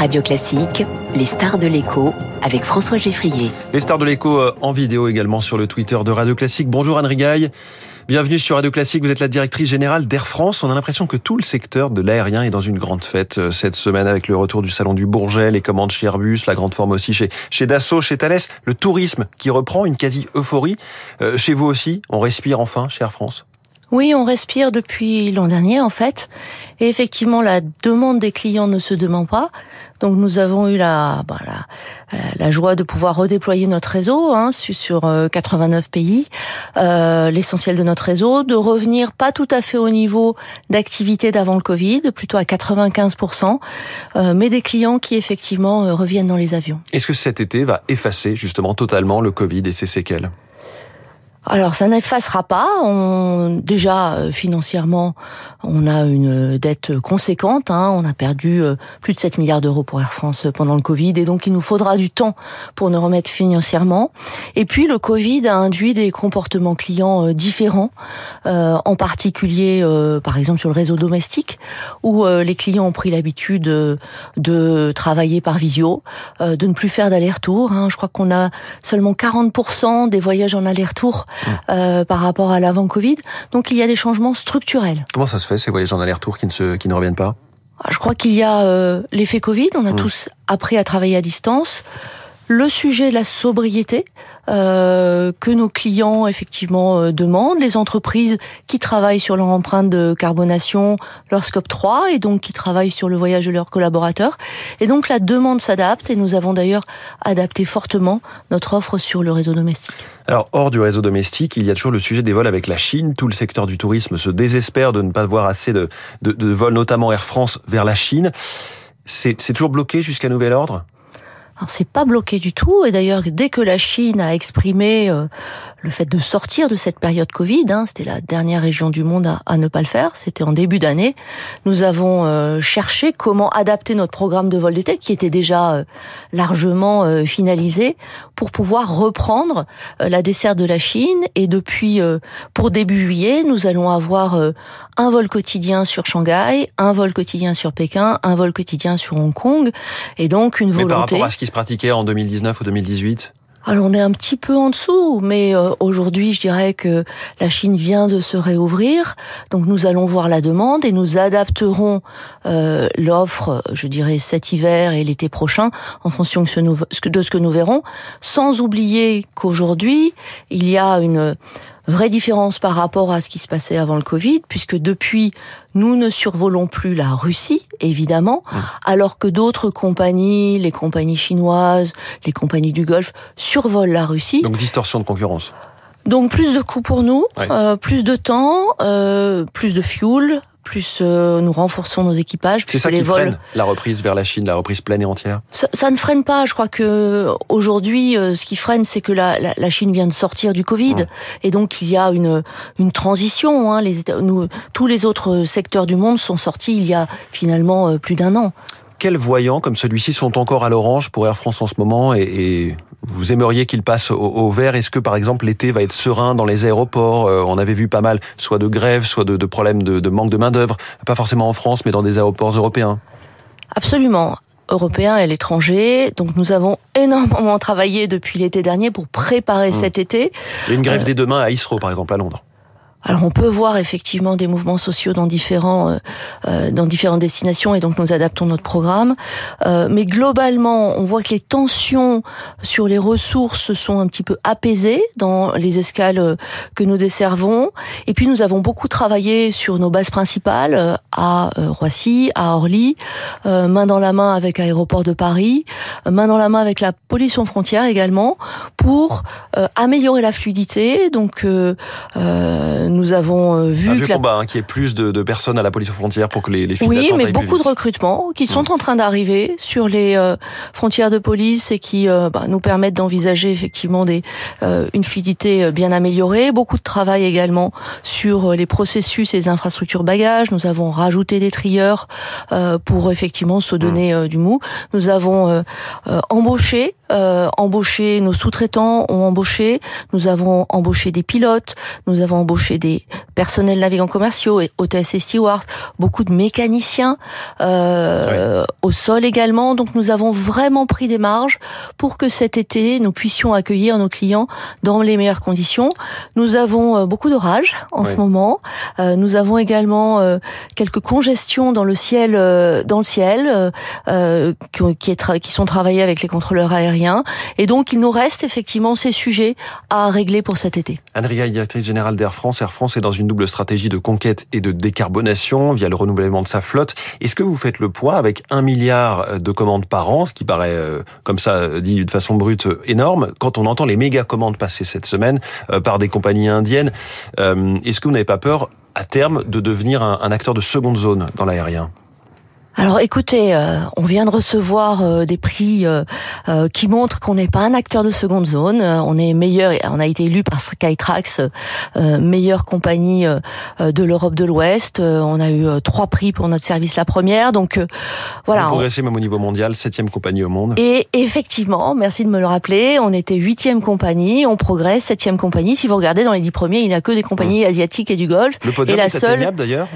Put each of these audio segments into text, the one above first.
Radio Classique, les stars de l'écho avec François Geffrier. Les stars de l'écho euh, en vidéo également sur le Twitter de Radio Classique. Bonjour Anne Rigaille. Bienvenue sur Radio Classique, vous êtes la directrice générale d'Air France. On a l'impression que tout le secteur de l'aérien est dans une grande fête euh, cette semaine avec le retour du salon du Bourget, les commandes chez Airbus, la grande forme aussi chez, chez Dassault, chez Thales, le tourisme qui reprend une quasi euphorie. Euh, chez vous aussi, on respire enfin chez Air France oui, on respire depuis l'an dernier en fait. Et effectivement, la demande des clients ne se demande pas. Donc nous avons eu la, bah, la, la, joie de pouvoir redéployer notre réseau hein, sur 89 euh, pays, euh, l'essentiel de notre réseau, de revenir pas tout à fait au niveau d'activité d'avant le Covid, plutôt à 95%, euh, mais des clients qui effectivement euh, reviennent dans les avions. Est-ce que cet été va effacer justement totalement le Covid et ses séquelles? Alors ça n'effacera pas. On, déjà euh, financièrement, on a une dette conséquente. Hein. On a perdu euh, plus de 7 milliards d'euros pour Air France pendant le Covid, et donc il nous faudra du temps pour nous remettre financièrement. Et puis le Covid a induit des comportements clients euh, différents, en particulier par exemple sur le réseau domestique, où les clients ont pris l'habitude de travailler par visio, de ne plus faire d'aller-retour. Hein. Je crois qu'on a seulement 40% des voyages en aller-retour euh, par rapport à l'avant Covid. Donc il y a des changements structurels. Comment ça se fait ces voyages en aller-retour qui ne se, qui ne reviennent pas? Ah, Je crois qu'il y a euh, l'effet Covid. On a mmh. tous appris à travailler à distance le sujet de la sobriété euh, que nos clients effectivement euh, demandent, les entreprises qui travaillent sur leur empreinte de carbonation, leur scope 3 et donc qui travaillent sur le voyage de leurs collaborateurs. Et donc la demande s'adapte et nous avons d'ailleurs adapté fortement notre offre sur le réseau domestique. Alors hors du réseau domestique, il y a toujours le sujet des vols avec la Chine. Tout le secteur du tourisme se désespère de ne pas voir assez de, de, de vols, notamment Air France, vers la Chine. C'est toujours bloqué jusqu'à nouvel ordre? Alors c'est pas bloqué du tout, et d'ailleurs dès que la Chine a exprimé euh, le fait de sortir de cette période Covid, hein, c'était la dernière région du monde à, ne pas le faire, c'était en début d'année, nous avons euh, cherché comment adapter notre programme de vol d'été, qui était déjà euh, largement finalisé, pour pouvoir reprendre la desserte de la Chine, et depuis, pour début juillet, nous allons avoir un vol quotidien sur Shanghai, un vol quotidien sur Pékin, un vol quotidien sur Hong Kong, et donc une volonté pratiquait en 2019 ou 2018 alors on est un petit peu en dessous, mais euh, aujourd'hui je dirais que la Chine vient de se réouvrir, donc nous allons voir la demande et nous adapterons euh, l'offre, je dirais cet hiver et l'été prochain, en fonction de ce que nous verrons, sans oublier qu'aujourd'hui il y a une Vraie différence par rapport à ce qui se passait avant le Covid, puisque depuis, nous ne survolons plus la Russie, évidemment, alors que d'autres compagnies, les compagnies chinoises, les compagnies du Golfe, survolent la Russie. Donc distorsion de concurrence. Donc plus de coûts pour nous, euh, plus de temps, euh, plus de fuel, plus euh, nous renforçons nos équipages. C'est ça qui freine la reprise vers la Chine, la reprise pleine et entière? Ça, ne freine pas. Je crois que aujourd'hui, euh, ce qui freine, c'est que la, la, Chine vient de sortir du Covid. Et donc, il y a une, une transition. Hein. Les, nous, tous les autres secteurs du monde sont sortis il y a finalement euh, plus d'un an quels voyants comme celui-ci sont encore à l'orange pour Air France en ce moment et, vous aimeriez qu'il passe au, vert? Est-ce que par exemple l'été va être serein dans les aéroports? Euh, On avait vu pas mal, soit de grève, soit de, problèmes de, manque de main d'œuvre, pas forcément en France, mais dans des aéroports européens. Absolument européens et l'étranger. Donc nous avons énormément travaillé depuis l'été dernier pour préparer mmh. cet été. Il y a une grève euh, dès demain à Isro, par exemple, à Londres. Alors on peut voir effectivement des mouvements sociaux dans différents euh, euh, dans différentes destinations et donc nous adaptons notre programme. Euh, mais globalement, on voit que les tensions sur les ressources sont un petit peu apaisées dans les escales que nous desservons. Et puis nous avons beaucoup travaillé sur nos bases principales à Roissy, à Orly, main dans la main avec Aéroport de Paris, main dans la main avec la police aux frontières également pour améliorer la fluidité. Donc nous avons euh, vu un que combat, hein, qui est plus de, personnes à la police aux frontières pour que les, les oui, mais beaucoup de recrutements qui sont mmh. en train d'arriver sur les euh, frontières de police et qui euh, bah, nous permettent d'envisager effectivement des une fluidité bien améliorée. Beaucoup de travail également sur les processus et les infrastructures bagages. Nous avons rajouté des trieurs pour effectivement se donner mmh. du mou. Nous avons embauché euh, embauché, nos sous-traitants ont embauché, nous avons embauché des pilotes, nous avons embauché des personnels navigants commerciaux, et hôtesses et stewards, beaucoup de mécaniciens euh, au sol également. Donc nous avons vraiment pris des marges pour que cet été nous puissions accueillir nos clients dans les meilleures conditions. Nous avons euh, beaucoup d'orages en ce moment. Euh, nous avons également euh, quelques congestions dans le ciel, dans le ciel, qui, qui, est qui sont travaillées avec les contrôleurs aériens. Et donc il nous reste effectivement ces sujets à régler pour cet été. Anne directrice générale d'Air France. Air France est dans une double stratégie de conquête et de décarbonation via le renouvellement de sa flotte. Est-ce que vous faites le poids avec un milliard de commandes par an, ce qui paraît comme ça dit de façon brute énorme, quand on entend les méga commandes passer cette semaine par des compagnies indiennes, est-ce que vous n'avez pas peur à terme de devenir un acteur de seconde zone dans l'aérien? Alors écoutez, euh, on vient de recevoir euh, des prix euh, qui montrent qu'on n'est pas un acteur de seconde zone. on est meilleur, on a été élu par Skytrax meilleure compagnie de l'Europe de l'Ouest. on a eu trois prix pour notre service la première. Donc voilà. On progressé même au niveau mondial, septième compagnie au monde. Et effectivement, merci de me le rappeler, on était huitième compagnie, on progresse, septième compagnie. Si vous regardez dans les dix premiers, il n'y a que des compagnies mmh. asiatiques et du Golfe. Le podium et la est seule... d'ailleurs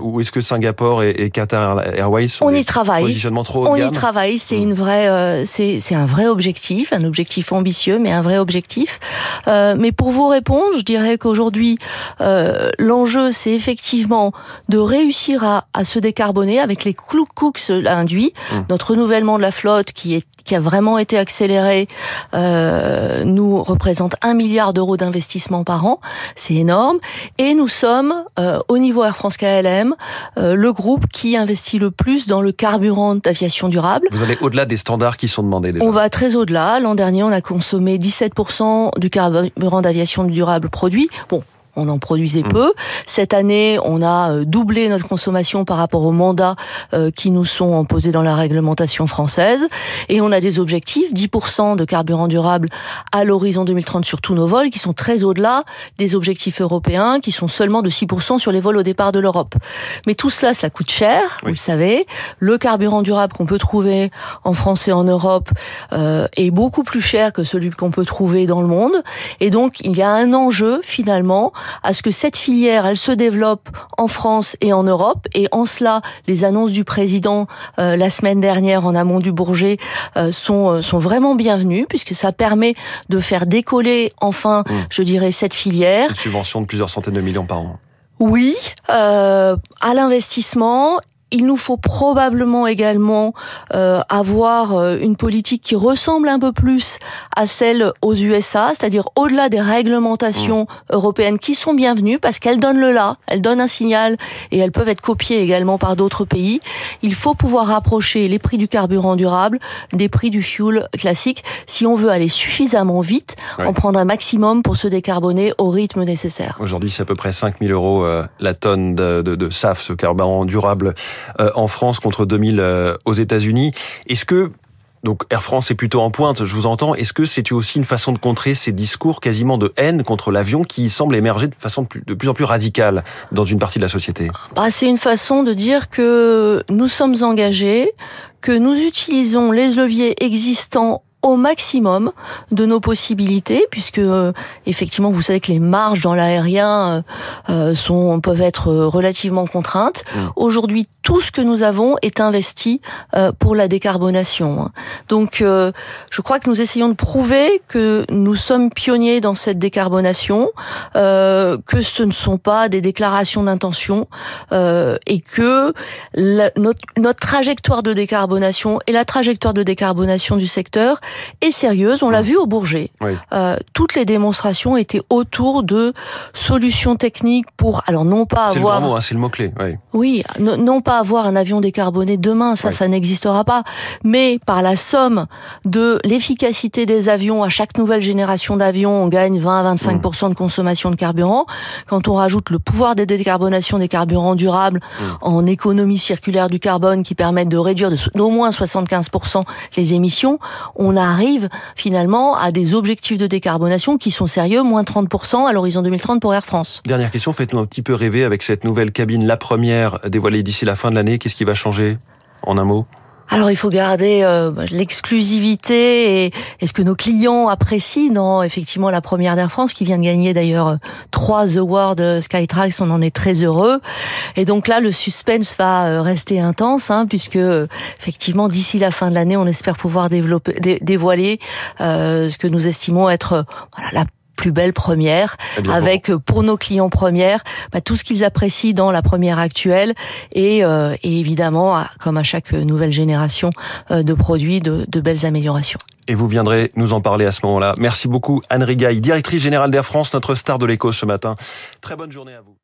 Ou est-ce que Singapour et, et Qatar Airways on y travaille. on y travaille. C'est une vraie, euh, c'est c'est un vrai objectif, un objectif ambitieux, mais un vrai objectif. Euh, mais pour vous répondre, je dirais qu'aujourd'hui, euh, l'enjeu, c'est effectivement de réussir à, à se décarboner avec les clous que cela induit, mmh. notre renouvellement de la flotte qui est qui a vraiment été accéléré, euh, nous représente un milliard d'euros d'investissement par an. C'est énorme. Et nous sommes, euh, au niveau Air France KLM, euh, le groupe qui investit le plus dans le carburant d'aviation durable. Vous allez au-delà des standards qui sont demandés déjà. On va très au-delà. L'an dernier, on a consommé 17% du carburant d'aviation durable produit. Bon, on en produisait mmh. peu. Cette année, on a euh, doublé notre consommation par rapport aux mandats euh, qui nous sont imposés dans la réglementation française. Et on a des objectifs, 10% de carburant durable à l'horizon 2030 sur tous nos vols, qui sont très au-delà des objectifs européens, qui sont seulement de 6% sur les vols au départ de l'Europe. Mais tout cela, cela coûte cher, vous le savez. Le carburant durable qu'on peut trouver en France et en Europe euh, est beaucoup plus cher que celui qu'on peut trouver dans le monde. Et donc, il y a un enjeu, finalement, à ce que cette filière, elle se développe en France et en Europe. Et en cela, les annonces du président euh, la semaine dernière en amont du Bourget euh, sont euh, sont vraiment bienvenues puisque ça permet de faire décoller enfin, mmh. je dirais, cette filière. Une subvention de plusieurs centaines de millions par an. Oui, euh, à l'investissement il nous faut probablement également euh, avoir euh, une politique qui ressemble un peu plus à celle aux USA, c'est-à-dire au-delà des réglementations mmh. européennes qui sont bienvenues parce qu'elles donnent le là, elles donnent un signal et elles peuvent être copiées également par d'autres pays. Il faut pouvoir rapprocher les prix du carburant durable des prix du fuel classique si on veut aller suffisamment vite, en prendre un maximum pour se décarboner au rythme nécessaire. Aujourd'hui, c'est à peu près 5000 euros euh, la tonne de, de, de SAF, ce carburant durable en France contre 2000 euh, aux États-Unis. Est-ce que donc Air France est plutôt en pointe, je vous entends. Est-ce que c'est aussi une façon de contrer ces discours quasiment de haine contre l'avion qui semblent émerger de façon de plus en plus radicale dans une partie de la société? Bah, C'est une façon de dire que nous sommes engagés, que nous utilisons les leviers existants au maximum de nos possibilités, puisque euh, effectivement, vous savez que les marges dans l'aérien euh, euh, sont peuvent être relativement contraintes. Mmh. Aujourd'hui, tout ce que nous avons est investi pour la décarbonation. Donc, je crois que nous essayons de prouver que nous sommes pionniers dans cette décarbonation, que ce ne sont pas des déclarations d'intention et que notre, notre trajectoire de décarbonation et la trajectoire de décarbonation du secteur et sérieuse. On l'a vu au Bourget. Euh, toutes les démonstrations étaient autour de solutions techniques pour, alors non pas avoir. C'est le hein, c'est le mot clé. Oui, non, pas avoir un avion décarboné demain, ça, ça n'existera pas. Mais par la somme de l'efficacité des avions à chaque nouvelle génération d'avions, on gagne 20 à 25% mmh. de consommation de carburant. Quand on rajoute le pouvoir de décarbonation des carburants durables mmh. en économie circulaire du carbone qui permettent de réduire d'au moins 75% les émissions, on a arrive finalement à des objectifs de décarbonation qui sont sérieux, moins 30% à l'horizon 2030 pour Air France. Dernière question, faites-nous un petit peu rêver avec cette nouvelle cabine, la première dévoilée d'ici la fin de l'année. Qu'est-ce qui va changer? En un mot? Alors il faut garder euh, l'exclusivité et, ce que nos clients apprécient dans effectivement la première d'Air France qui vient de gagner d'ailleurs euh, trois awards euh, Skytrax, on en est très heureux. Et donc là le suspense va rester intense hein, puisque effectivement d'ici la fin de l'année on espère pouvoir développer, dévoiler ce que nous estimons être voilà, la plus belle première, eh avec pour nos clients premières bah, tout ce qu'ils apprécient dans la première actuelle et, euh, et, évidemment, comme à chaque nouvelle génération euh, de produits, de, de belles améliorations. Et vous viendrez nous en parler à ce moment-là. Merci beaucoup Anne Rigaille, directrice générale d'Air France, notre star de l'écho ce matin. Très bonne journée à vous.